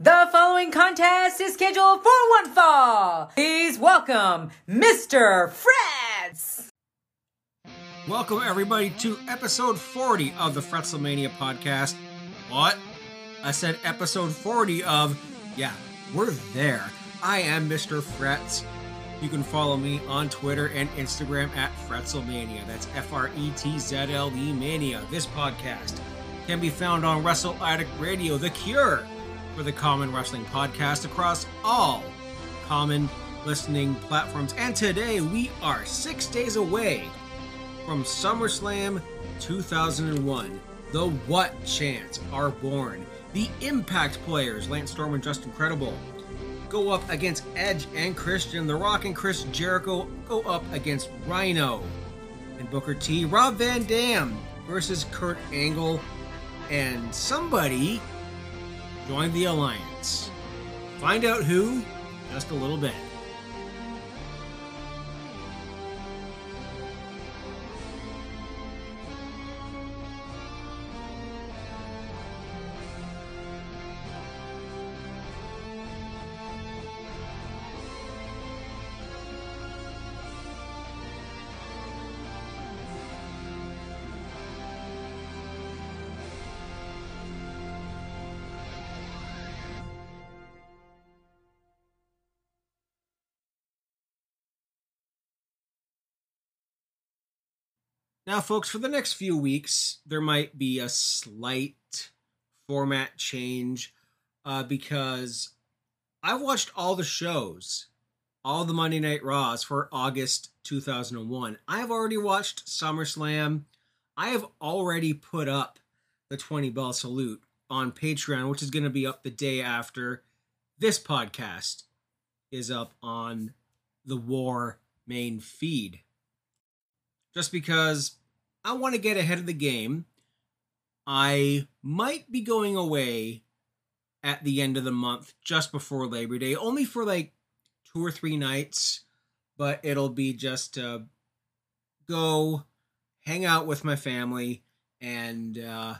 The following contest is scheduled for one fall. Please welcome Mr. Frets. Welcome, everybody, to episode 40 of the Fretzelmania podcast. What? I said episode 40 of, yeah, we're there. I am Mr. Frets. You can follow me on Twitter and Instagram at Fretzelmania. That's F R E T Z L E Mania. This podcast can be found on Wrestle Addict Radio, the cure for the common wrestling podcast across all common listening platforms. And today we are six days away from SummerSlam 2001. The What Chants are born. The Impact players, Lance Storm and Justin Credible, go up against Edge and Christian. The Rock and Chris Jericho go up against Rhino and Booker T. Rob Van Dam versus Kurt Angle. And somebody join the Alliance. Find out who just a little bit. Now, folks, for the next few weeks, there might be a slight format change uh, because I've watched all the shows, all the Monday Night Raws for August 2001. I have already watched SummerSlam. I have already put up the 20 bell salute on Patreon, which is going to be up the day after this podcast is up on the War main feed just because I want to get ahead of the game. I might be going away at the end of the month just before Labor Day, only for like two or three nights, but it'll be just to go hang out with my family and uh,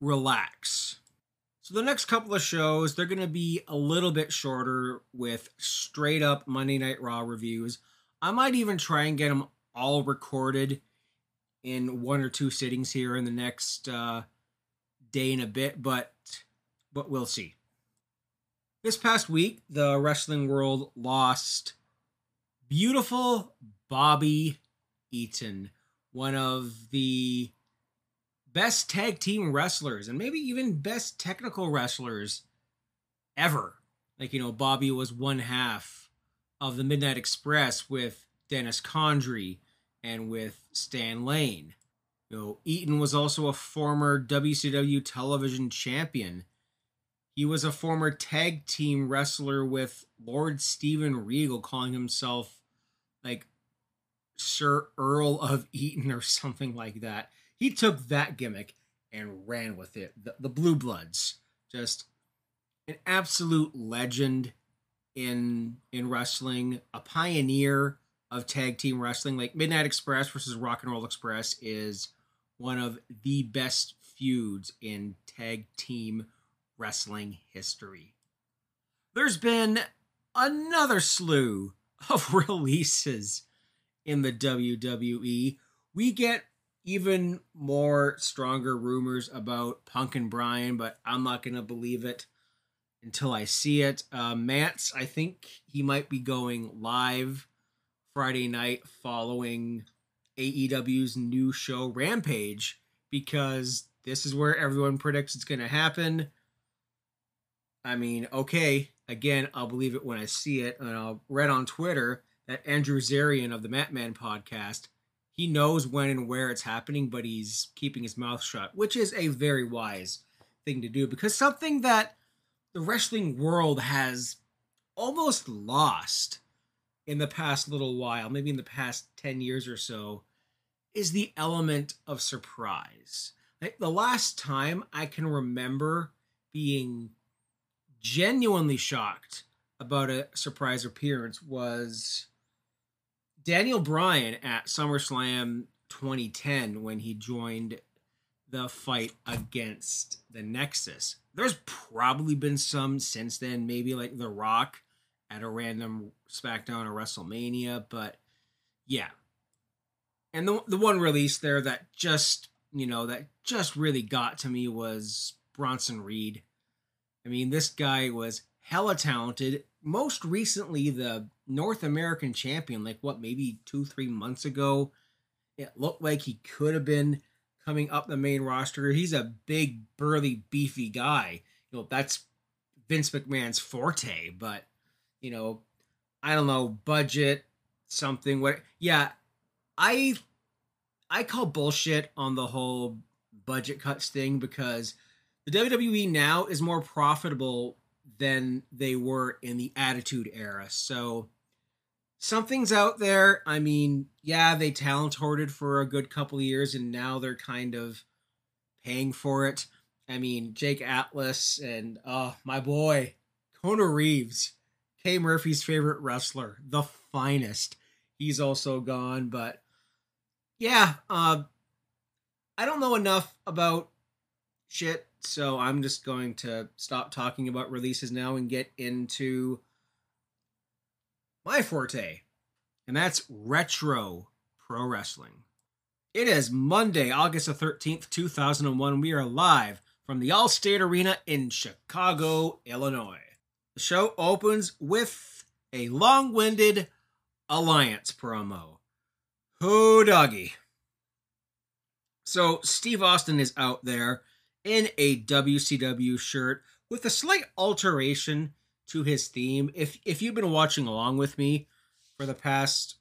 relax. So the next couple of shows, they're going to be a little bit shorter with straight up Monday Night Raw reviews. I might even try and get them all recorded in one or two sittings here in the next uh, day and a bit, but but we'll see. This past week, the wrestling world lost beautiful Bobby Eaton, one of the best tag team wrestlers and maybe even best technical wrestlers ever. Like, you know, Bobby was one half of the Midnight Express with Dennis Condrey and with Stan Lane. You know, Eaton was also a former WCW television champion. He was a former tag team wrestler with Lord Steven Regal, calling himself like Sir Earl of Eaton or something like that. He took that gimmick and ran with it. The, the Blue Bloods, just an absolute legend in in wrestling, a pioneer of tag team wrestling. Like Midnight Express versus Rock and Roll Express is one of the best feuds in tag team wrestling history. There's been another slew of releases in the WWE. We get even more stronger rumors about Punk and Bryan, but I'm not going to believe it until I see it. Uh, I think he might be going live Friday night following AEW's new show Rampage because this is where everyone predicts it's going to happen. I mean, okay, again, I'll believe it when I see it. And I read on Twitter that Andrew Zarian of the Matman podcast, he knows when and where it's happening, but he's keeping his mouth shut, which is a very wise thing to do because something that the wrestling world has almost lost in the past little while, maybe in the past 10 years or so, is the element of surprise. Like the last time I can remember being genuinely shocked about a surprise appearance was Daniel Bryan at SummerSlam 2010 when he joined the fight against the Nexus. There's probably been some since then, maybe like The Rock at a random SmackDown or WrestleMania, but yeah. And the the one release there that just, you know, that just really got to me was Bronson Reed. I mean, this guy was hella talented. Most recently, the North American champion, like what, maybe two, three months ago. It looked like he could have been coming up the main roster. He's a big, burly, beefy guy. You know, that's Vince McMahon's forte, but, you know, I don't know, budget, something what yeah, I I call bullshit on the whole budget cuts thing because the WWE now is more profitable than they were in the Attitude Era. So something's out there. I mean, yeah, they talent hoarded for a good couple of years and now they're kind of paying for it. I mean, Jake Atlas and uh my boy, Kona Reeves, Kay Murphy's favorite wrestler, the finest. He's also gone, but yeah, uh I don't know enough about shit, so I'm just going to stop talking about releases now and get into my forte, and that's retro pro wrestling. It is Monday, August the 13th, 2001. We are live from the Allstate Arena in Chicago, Illinois. The show opens with a long winded Alliance promo. Who doggy. So Steve Austin is out there in a WCW shirt with a slight alteration to his theme. If if you've been watching along with me for the past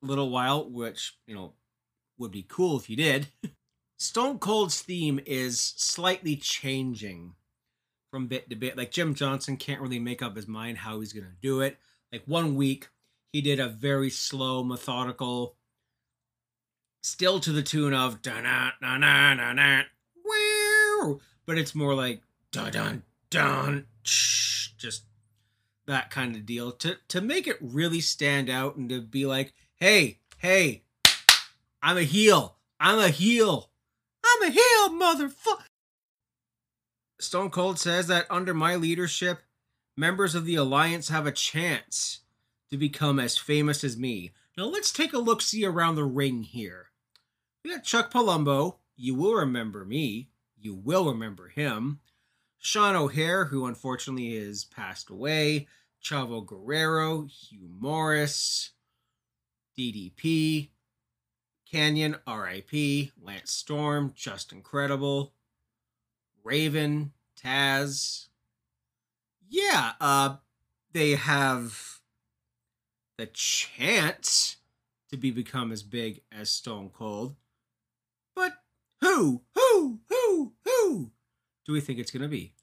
little while, which, you know, would be cool if you did, Stone Cold's theme is slightly changing from bit to bit. Like Jim Johnson can't really make up his mind how he's going to do it. Like one week he did a very slow, methodical still to the tune of da na na na na na but it's more like dun dun dun just that kind of deal to to make it really stand out and to be like, hey, hey, I'm a heel. I'm a heel. I'm a heel, motherfucker. Stone Cold says that under my leadership, members of the Alliance have a chance to become as famous as me. Now let's take a look see around the ring here. We got Chuck Palumbo. You will remember me. You will remember him. Sean O'Haire, who unfortunately has passed away, Chavo Guerrero, Hugh Morris, DDP, Kanyon, RIP, Lance Storm, Justin Credible, Raven, Taz. Yeah, uh, they have the chance to be become as big as Stone Cold. But who, who, who, who do we think it's going to be?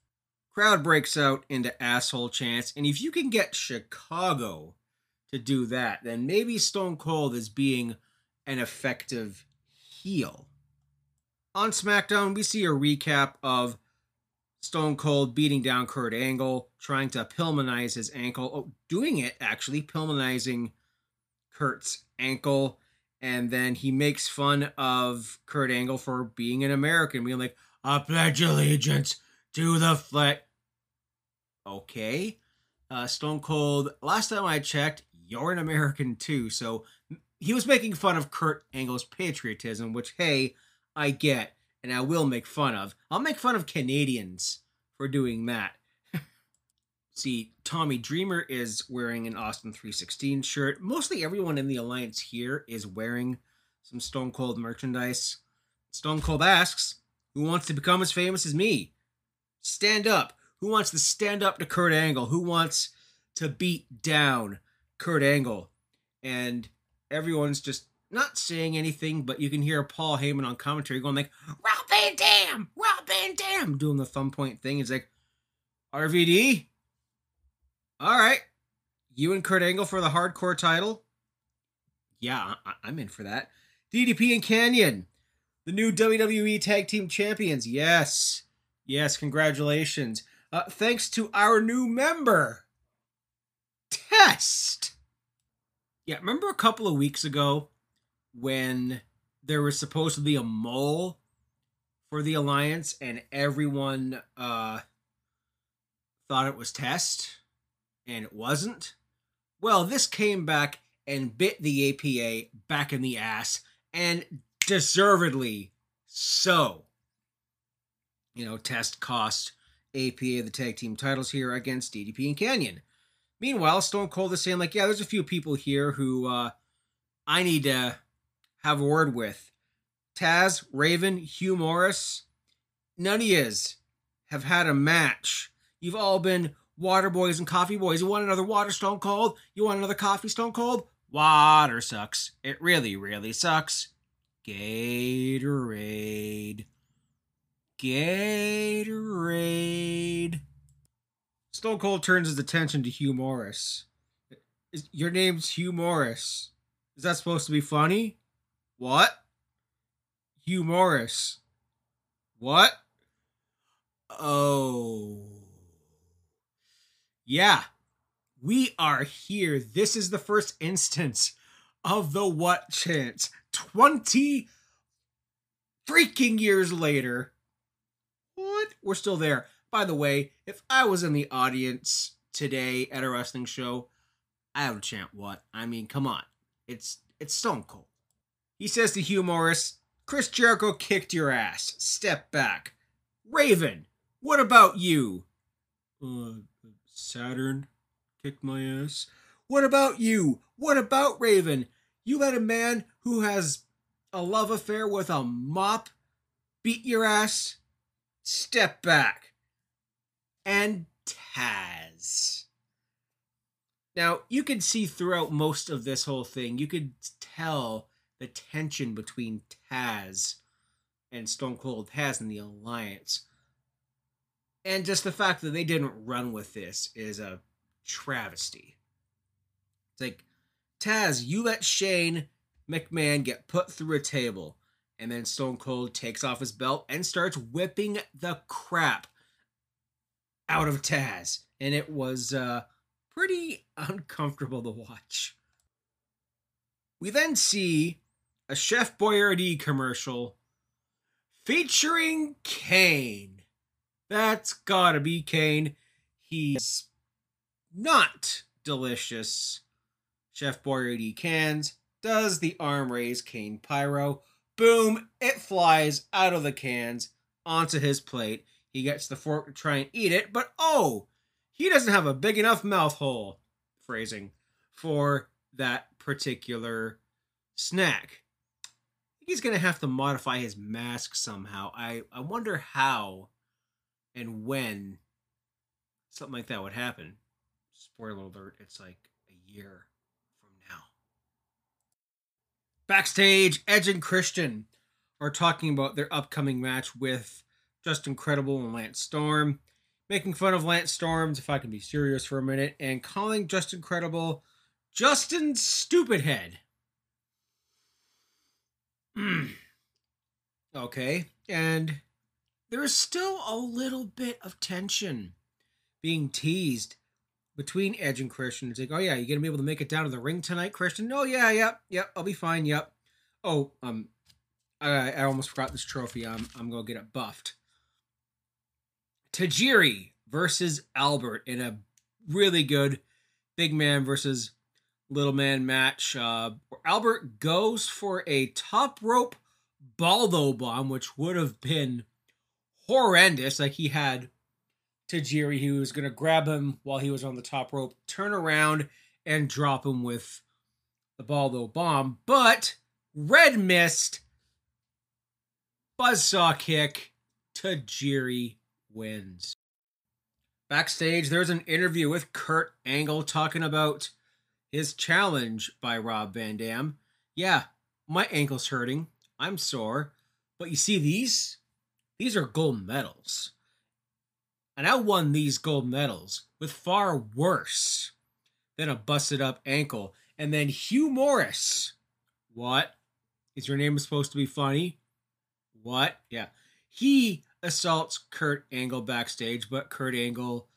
Crowd breaks out into asshole chants, and if you can get Chicago to do that, then maybe Stone Cold is being an effective heel. On SmackDown, we see a recap of Stone Cold beating down Kurt Angle, trying to Pillmanize his ankle. Oh, doing it actually, Pillmanizing Kurt's ankle. And then he makes fun of Kurt Angle for being an American, being like, I pledge allegiance to the flag. Okay. Uh, Stone Cold, last time I checked, you're an American too. So he was making fun of Kurt Angle's patriotism, which, hey, I get and I will make fun of. I'll make fun of Canadians for doing that. See, Tommy Dreamer is wearing an Austin 316 shirt. Mostly everyone in the Alliance here is wearing some Stone Cold merchandise. Stone Cold asks, Who wants to become as famous as me? Stand up. Who wants to stand up to Kurt Angle? Who wants to beat down Kurt Angle? And everyone's just not saying anything, but you can hear Paul Heyman on commentary going like, Rob Van Dam! Rob Van Dam! Doing the thumb point thing. He's like, RVD? All right. You and Kurt Angle for the hardcore title? Yeah, I- I'm in for that. DDP and Kanyon, the new WWE Tag Team Champions. Yes. Yes, congratulations. Uh, thanks to our new member, Test. Yeah, remember a couple of weeks ago when there was supposed to be a mole for the alliance, and everyone uh, thought it was Test, and it wasn't. Well, this came back and bit the APA back in the ass, and deservedly so. You know, Test cost APA the tag team titles here against DDP and Kanyon Meanwhile, Stone Cold is saying, like, yeah, there's a few people here who uh, I need to have a word with. Taz, Raven, Hugh Morris, none of yous have had a match. You've all been water boys and coffee boys. You want another water Stone Cold? You want another coffee Stone Cold? Water sucks. It really, really sucks. Gatorade. Gatorade. Stone Cold turns his attention to Hugh Morris. Your name's Hugh Morris. Is that supposed to be funny? What? Hugh Morris. What? Oh. Yeah. We are here. This is the first instance of the what chance. 20 freaking years later. What? We're still there. By the way, if I was in the audience today at a wrestling show, I would chant what? I mean, come on. It's it's Stone Cold. He says to Hugh Morris, Chris Jericho kicked your ass. Step back. Raven, what about you? Uh, Saturn kicked my ass. What about you? What about Raven? You let a man who has a love affair with a mop beat your ass? Step back. And Taz. Now, you could see throughout most of this whole thing, you could tell the tension between Taz and Stone Cold Taz and the Alliance. And just the fact that they didn't run with this is a travesty. It's like, Taz, you let Shane McMahon get put through a table. And then Stone Cold takes off his belt and starts whipping the crap out of Taz. And it was uh, pretty uncomfortable to watch. We then see a Chef Boyardee commercial featuring Kane. That's gotta be Kane. He's not delicious. Chef Boyardee cans does the arm raise Kane pyro. Boom! It flies out of the cans onto his plate. He gets the fork to try and eat it, but oh, he doesn't have a big enough mouth hole. Phrasing for that particular snack he's going to have to modify his mask somehow. I, I wonder how and when something like that would happen. Spoiler alert, it's like a year from now. Backstage, Edge and Christian are talking about their upcoming match with Justin Credible and Lance Storm, making fun of Lance Storms, if I can be serious for a minute, and calling Justin Credible Justin Stupidhead. okay, and there is still a little bit of tension being teased between Edge and Christian. It's like, oh yeah, you're gonna be able to make it down to the ring tonight, Christian? Oh yeah, yep, yep, I'll be fine. Yep. Oh, um, I I almost forgot this trophy. I'm I'm gonna get it buffed. Tajiri versus Albert in a really good big man versus little man match. Uh, Albert goes for a top rope Baldo bomb, which would have been horrendous. Like he had Tajiri, who was going to grab him while he was on the top rope, turn around and drop him with the Baldo bomb. But Red Mist, Buzzsaw kick, Tajiri wins. Backstage, there's an interview with Kurt Angle talking about his challenge by Rob Van Dam. Yeah, my ankle's hurting. I'm sore. But you see these? These are gold medals. And I won these gold medals with far worse than a busted up ankle. And then Hugh Morris. What? Is your name supposed to be funny? What? Yeah. He assaults Kurt Angle backstage, but Kurt Angle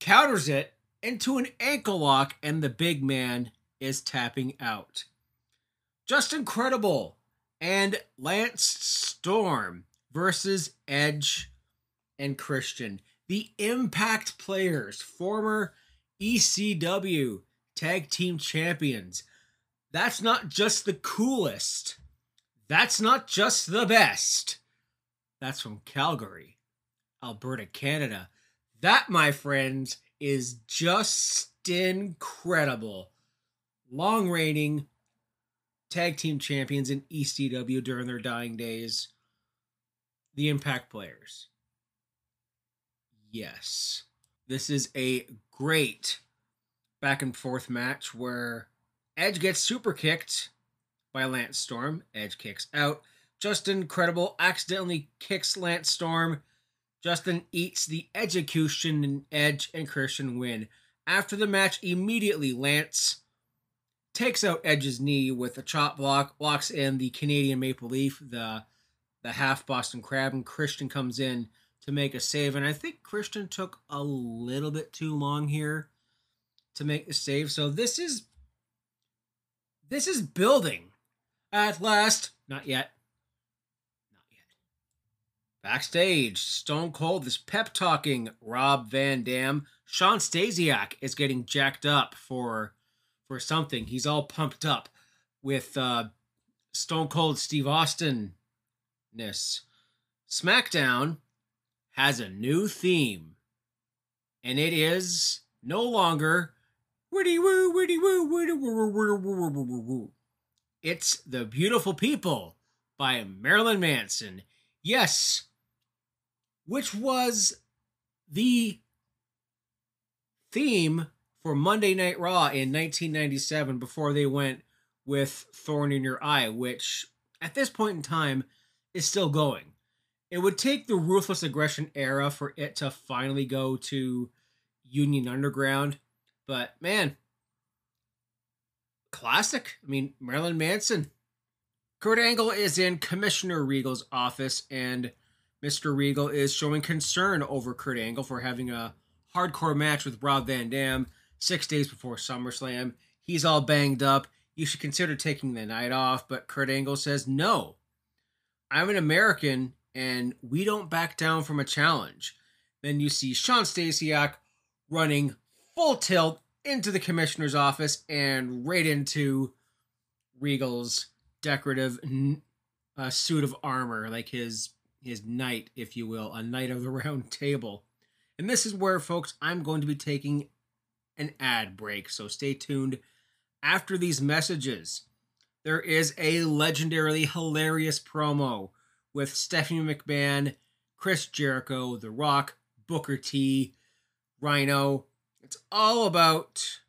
counters it into an ankle lock, and the big man is tapping out. Justin Credible. and Lance Storm versus Edge and Christian. The Impact players, former ECW tag team champions. That's not just the coolest. That's not just the best. That's from Calgary, Alberta, Canada. That, my friends, is just incredible. Long reigning tag team champions in ECW during their dying days. The Impact players. Yes. This is a great back and forth match where Edge gets super kicked by Lance Storm. Edge kicks out. Justin Credible accidentally kicks Lance Storm. Justin eats the execution, and Edge and Christian win. After the match, immediately Lance takes out Edge's knee with a chop block, locks in the Canadian Maple Leaf, the the half Boston Crab, and Christian comes in to make a save. And I think Christian took a little bit too long here to make the save. So this is this is building at last. Not yet. Backstage, Stone Cold is pep talking Rob Van Dam. Shawn Stasiak is getting jacked up for for something. He's all pumped up with uh, Stone Cold Steve Austin ness. SmackDown has a new theme, and it is no longer Woody woo, woody woo, woody woo, woo, woo, woo, woo, woo, woo. It's The Beautiful People by Marilyn Manson. Yes, which was the theme for Monday Night Raw in 1997 before they went with Thorn in Your Eye, which at this point in time is still going. It would take the Ruthless Aggression era for it to finally go to Union Underground but man, classic. I mean, Marilyn Manson. Kurt Angle is in Commissioner Regal's office, and Mr. Regal is showing concern over Kurt Angle for having a hardcore match with Rob Van Dam six days before SummerSlam. He's all banged up. You should consider taking the night off, but Kurt Angle says, No. I'm an American, and we don't back down from a challenge. Then you see Shawn Stasiak running full tilt into the commissioner's office and right into Regal's decorative uh, suit of armor, like his his knight, if you will, a knight of the round table. And this is where, folks, I'm going to be taking an ad break, so stay tuned. After these messages, there is a legendarily hilarious promo with Stephanie McMahon, Chris Jericho, The Rock, Booker T, Rhino, it's all about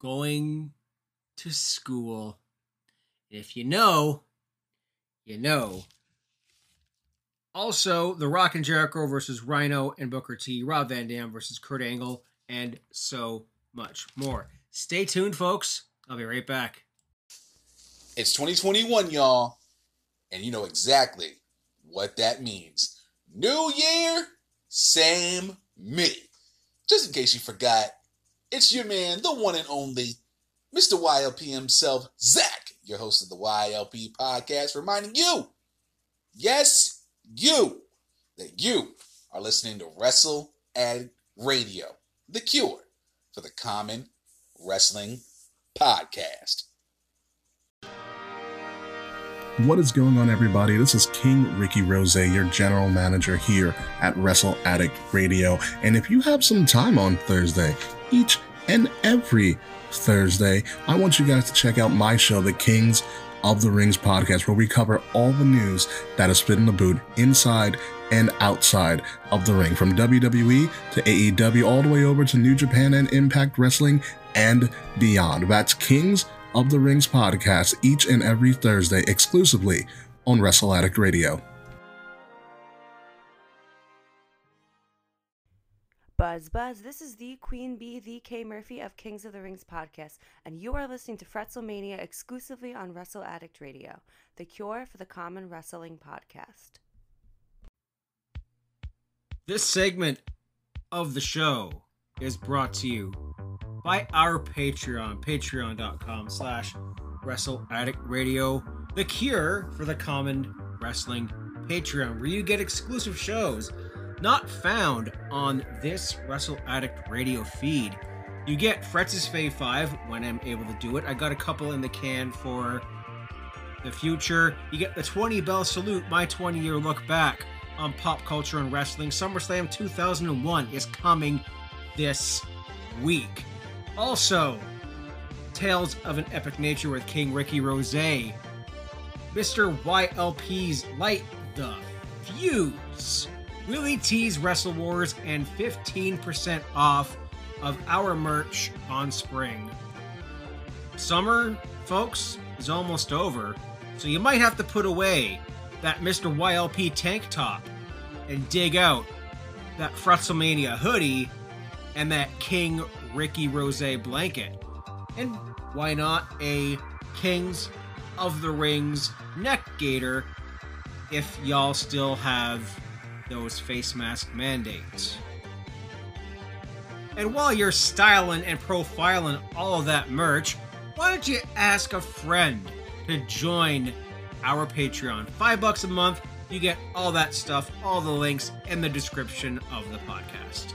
going to school. If you know, you know. Also, The Rock and Jericho versus Rhino and Booker T, Rob Van Dam versus Kurt Angle, and so much more. Stay tuned, folks. I'll be right back. It's 2021, y'all, and you know exactly what that means. New year, same me. Just in case you forgot, it's your man, the one and only, Mr. YLP himself, Zach, your host of the YLP podcast, reminding you, yes, you, that you are listening to Wrestle Addict Radio, the cure for the common wrestling podcast. What is going on, everybody? This is King Ricky Rose, your general manager here at Wrestle Addict Radio. And if you have some time on Thursday, each and every Thursday, I want you guys to check out my show, The Kings of the Rings podcast, where we cover all the news that spit in the boot inside and outside of the ring, from WWE to AEW, all the way over to New Japan and Impact Wrestling and beyond. That's Kings of the Rings podcast each and every Thursday exclusively on Wrestle Addict Radio. Buzz, buzz. This is the Queen Bee, the K Murphy of Kings of the Rings podcast, and you are listening to Fretzelmania exclusively on Wrestle Addict Radio, the cure for the common wrestling podcast. This segment of the show is brought to you by our Patreon, patreon.com slash Wrestle Addict Radio, the cure for the common wrestling Patreon, where you get exclusive shows not found on this Wrestle Addict radio feed. You get Fretz's Fave 5 when I'm able to do it. I got a couple in the can for the future. You get the 20 bell salute, my 20 year look back on pop culture and wrestling. SummerSlam 2001 is coming this week. Also, Tales of an Epic Nature with King Ricky Rose, Mr. YLP's Light the Fuse, Willie T's Wrestle Wars, and 15% off of our merch on spring. Summer, folks, is almost over, so you might have to put away that Mr. YLP tank top and dig out that Fretzelmania hoodie and that King Ricky Rose blanket. And why not a Kings of the Rings neck gaiter if y'all still have those face mask mandates? And while you're styling and profiling all of that merch, why don't you ask a friend to join our Patreon? Five bucks a month, you get all that stuff, all the links in the description of the podcast.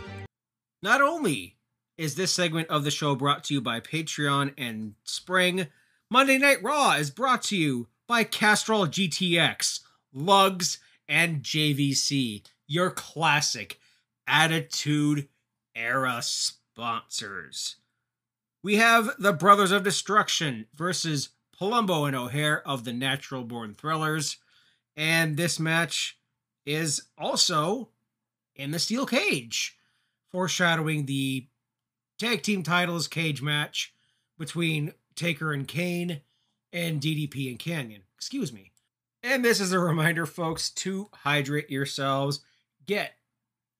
Not only is this segment of the show brought to you by Patreon and Spring, Monday Night Raw is brought to you by Castrol GTX, Lugz, and JVC, your classic Attitude Era sponsors. We have the Brothers of Destruction versus Palumbo and O'Haire of the Natural Born Thrillers. And this match is also in the steel cage, foreshadowing the tag team titles cage match between Taker and Kane and DDP and Kanyon. Excuse me. And this is a reminder, folks, to hydrate yourselves. Get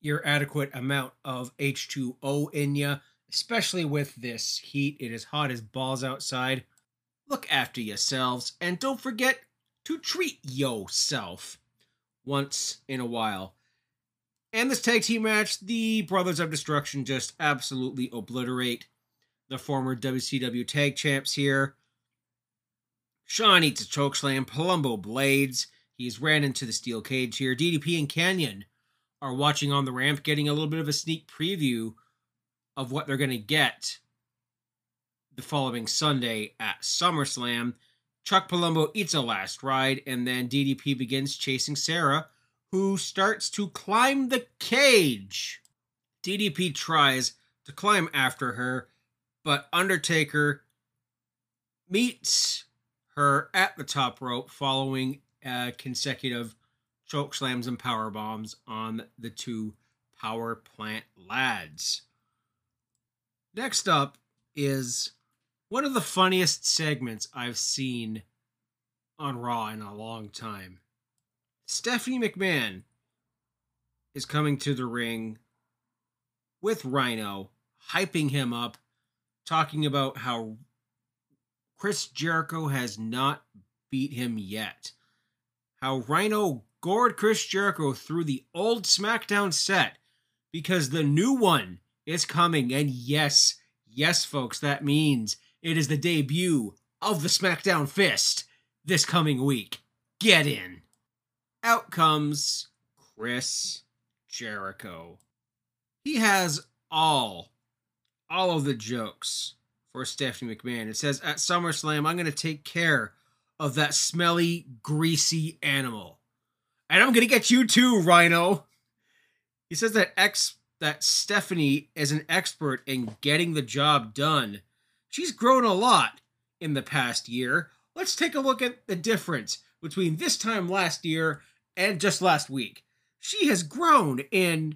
your adequate amount of H2O in you, especially with this heat. It is hot as balls outside. Look after yourselves and don't forget to treat yourself once in a while. And this tag team match, the Brothers of Destruction just absolutely obliterate the former WCW tag champs here. Shawn eats a chokeslam, Palumbo blades. He's ran into the steel cage here. DDP and Kanyon are watching on the ramp, getting a little bit of a sneak preview of what they're going to get the following Sunday at SummerSlam. Chuck Palumbo eats a last ride, and then DDP begins chasing Sarah, who starts to climb the cage. DDP tries to climb after her, but Undertaker meets her at the top rope following uh, consecutive choke slams and power bombs on the two power plant lads. Next up is one of the funniest segments I've seen on Raw in a long time. Stephanie McMahon is coming to the ring with Rhino, hyping him up, talking about how Chris Jericho has not beat him yet. How Rhino gored Chris Jericho through the old SmackDown set because the new one is coming. And yes, yes, folks, that means it is the debut of the SmackDown Fist this coming week. Get in. Out comes Chris Jericho. He has all, all of the jokes for Stephanie McMahon. It says, At SummerSlam, I'm going to take care of that smelly, greasy animal. And I'm going to get you too, Rhino. He says that X that Stephanie is an expert in getting the job done She's grown a lot in the past year. Let's take a look at the difference between this time last year and just last week. She has grown in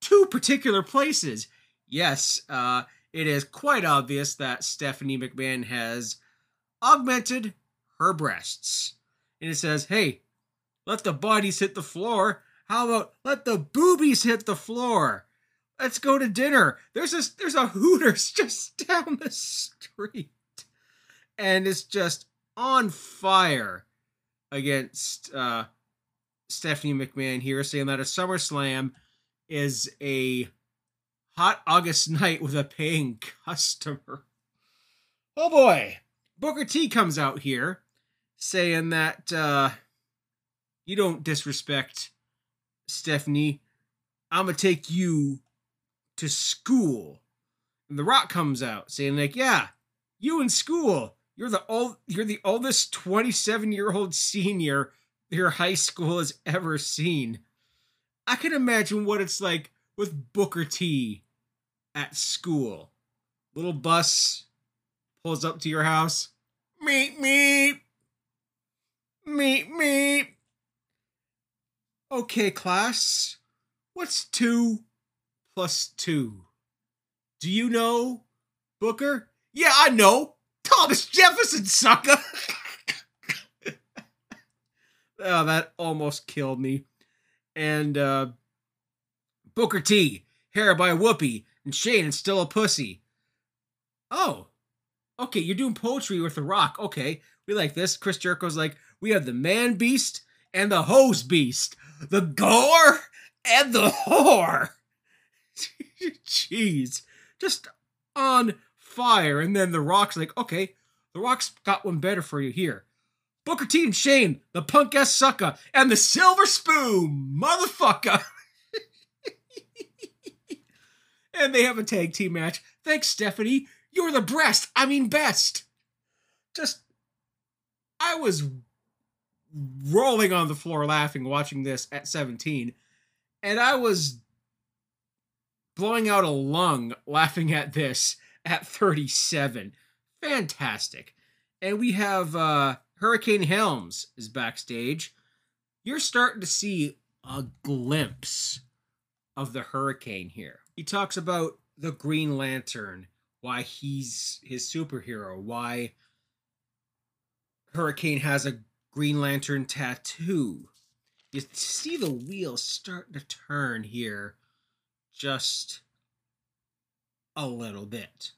two particular places. Yes, uh, it is quite obvious that Stephanie McMahon has augmented her breasts. And it says, hey, let the bodies hit the floor. How about let the boobies hit the floor? Let's go to dinner. There's a there's a Hooters just down the street, and it's just on fire against uh, Stephanie McMahon here, saying that a SummerSlam is a hot August night with a paying customer. Oh boy, Booker T comes out here saying that uh, you don't disrespect Stephanie. I'm gonna take you to school. And The Rock comes out saying like, "Yeah, you in school. You're the old. You're the oldest 27 year old senior your high school has ever seen." I can imagine what it's like with Booker T at school. Little bus pulls up to your house. Meet me. Meet me. Okay, class. What's two plus two? Do you know, Booker? Yeah, I know. Thomas Jefferson, sucker. oh, that almost killed me. And uh Booker T, hair by Whoopi, and Shane is still a pussy. Oh, okay, you're doing poetry with The Rock. Okay, we like this. Chris Jericho's like, we have the man beast and the hose beast, the gore and the whore. Jeez, just on fire. And then The Rock's like, okay, The Rock's got one better for you here. Booker T and Shane, the punk ass sucker, and the silver spoon, motherfucker. and they have a tag team match. Thanks, Stephanie. You're the best. I mean, best. Just, I was rolling on the floor laughing watching this at 17, and I was blowing out a lung laughing at this at 37. Fantastic. And we have uh Hurricane Helms is backstage. You're starting to see a glimpse of the hurricane here. He talks about the Green Lantern, why he's his superhero, why Hurricane has a Green Lantern tattoo. You see the wheels starting to turn here just a little bit.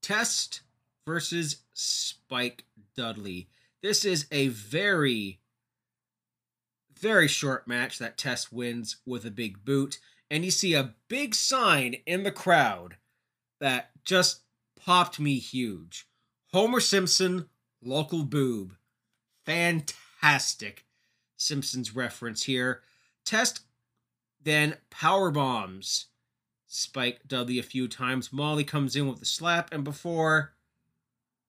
Test versus Spike Dudley. This is a very, very short match that Test wins with a big boot. And you see a big sign in the crowd that just popped me huge. Homer Simpson, local boob. Fantastic Simpsons reference here. Test then power bombs Spike Dudley a few times. Molly comes in with the slap, and before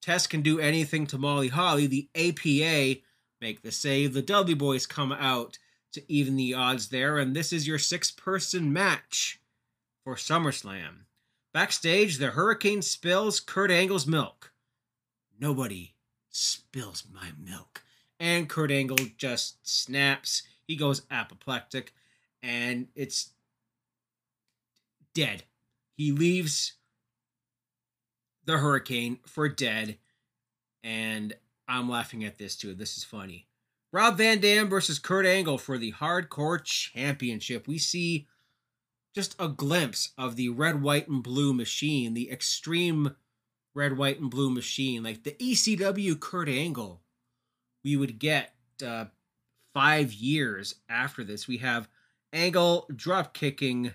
Test can do anything to Molly Holly, the APA make the save. The Dudley boys come out to even the odds there, and this is your six person match for SummerSlam. Backstage, the Hurricane spills Kurt Angle's milk. Nobody spills my milk. And Kurt Angle just snaps. He goes apoplectic, and it's dead. He leaves the hurricane for dead, and I'm laughing at this too. This is funny. Rob Van Dam versus Kurt Angle for the Hardcore Championship. We see just a glimpse of the red, white, and blue machine, the extreme red, white, and blue machine, like the ECW Kurt Angle we would get uh, five years after this. We have Angle drop kicking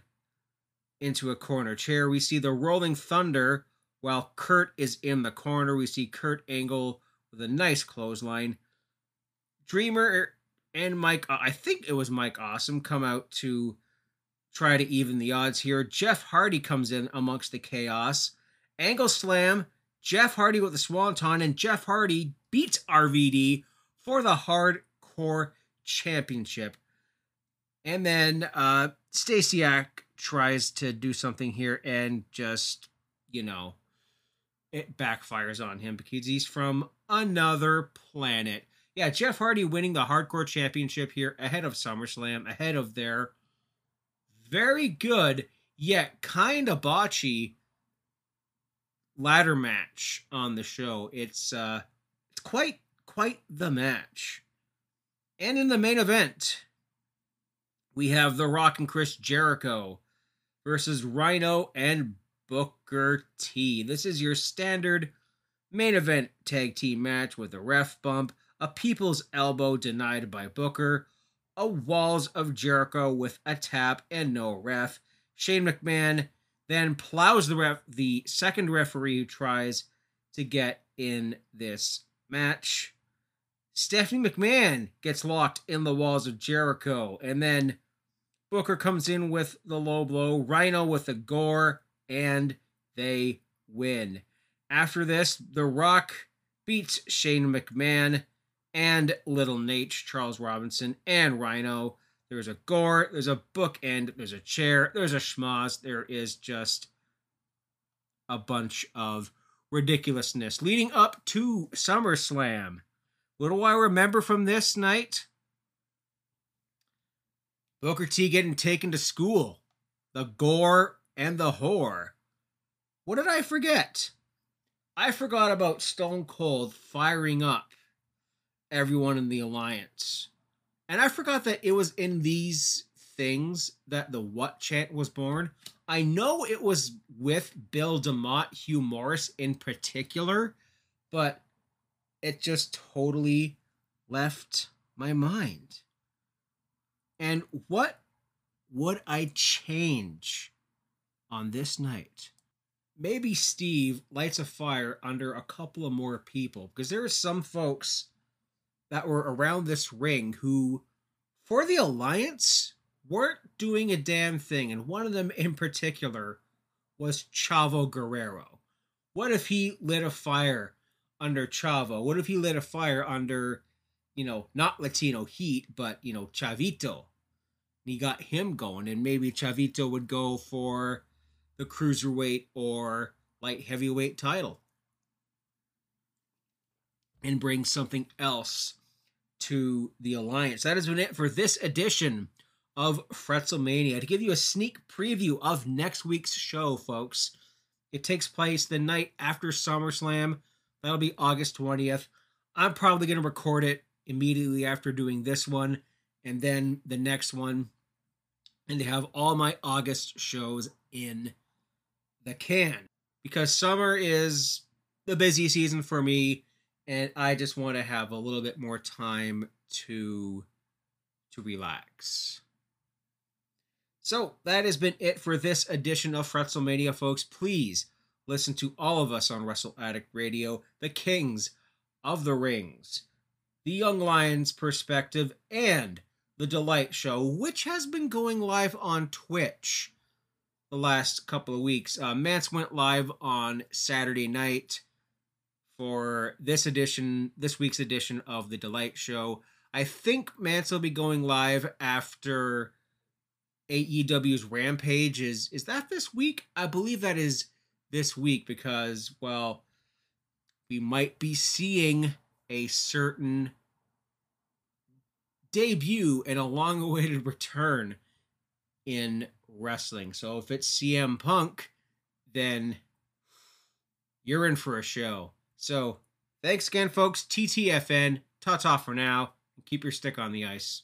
into a corner chair. We see the Rolling Thunder while Kurt is in the corner. We see Kurt Angle with a nice clothesline. Dreamer and Mike, uh, I think it was Mike Awesome, come out to try to even the odds here. Jeff Hardy comes in amongst the chaos. Angle slam, Jeff Hardy with the swanton, and Jeff Hardy beats RVD for the Hardcore Championship. And then uh Stasiak tries to do something here and just, you know, it backfires on him because he's from another planet. Yeah, Jeff Hardy winning the Hardcore Championship here ahead of SummerSlam, ahead of their very good yet kind of botchy ladder match on the show. It's uh it's quite quite the match. And in the main event, we have The Rock and Chris Jericho versus Rhino and Booker T. This is your standard main event tag team match with a ref bump, a people's elbow denied by Booker, a walls of Jericho with a tap and no ref. Shane McMahon then plows the ref, the second referee who tries to get in this match. Stephanie McMahon gets locked in the walls of Jericho. And then Booker comes in with the low blow, Rhino with a gore, and they win. After this, The Rock beats Shane McMahon and Little Nate, Charles Robinson, and Rhino. There's a gore, there's a bookend, there's a chair, there's a schmoz, there is just a bunch of ridiculousness leading up to SummerSlam. What do I remember from this night? Booker T getting taken to school, the gore and the whore. What did I forget? I forgot about Stone Cold firing up everyone in the alliance. And I forgot that it was in these things that the what chant was born. I know it was with Bill DeMott, Hugh Morrus in particular, but it just totally left my mind. And what would I change on this night? Maybe Steve lights a fire under a couple of more people because there are some folks that were around this ring who, for the Alliance, weren't doing a damn thing. And one of them in particular was Chavo Guerrero. What if he lit a fire under Chavo? What if he lit a fire under, you know, not Latino Heat, but, you know, Chavito? And he got him going, and maybe Chavito would go for the cruiserweight or light heavyweight title and bring something else to the alliance. That has been it for this edition of Fretzelmania. To give you a sneak preview of next week's show, folks, it takes place the night after SummerSlam. That'll be August 20th. I'm probably going to record it immediately after doing this one and then the next one. And to have all my August shows in the can. Because summer is the busy season for me and I just want to have a little bit more time to to relax. So that has been it for this edition of Fretzelmania, folks. Please listen to all of us on Wrestle Addict Radio, the Kings of the Rings, the Young Lions Perspective, and the Delight Show, which has been going live on Twitch the last couple of weeks. Uh, Mance went live on Saturday night for this edition, this week's edition of the Delight Show. I think Mance will be going live after AEW's Rampage. Is is that this week? I believe that is this week because well, we might be seeing a certain debut and a long-awaited return in wrestling. So if it's CM Punk, then you're in for a show. So thanks again, folks. TTFN. Ta ta for now. Keep your stick on the ice.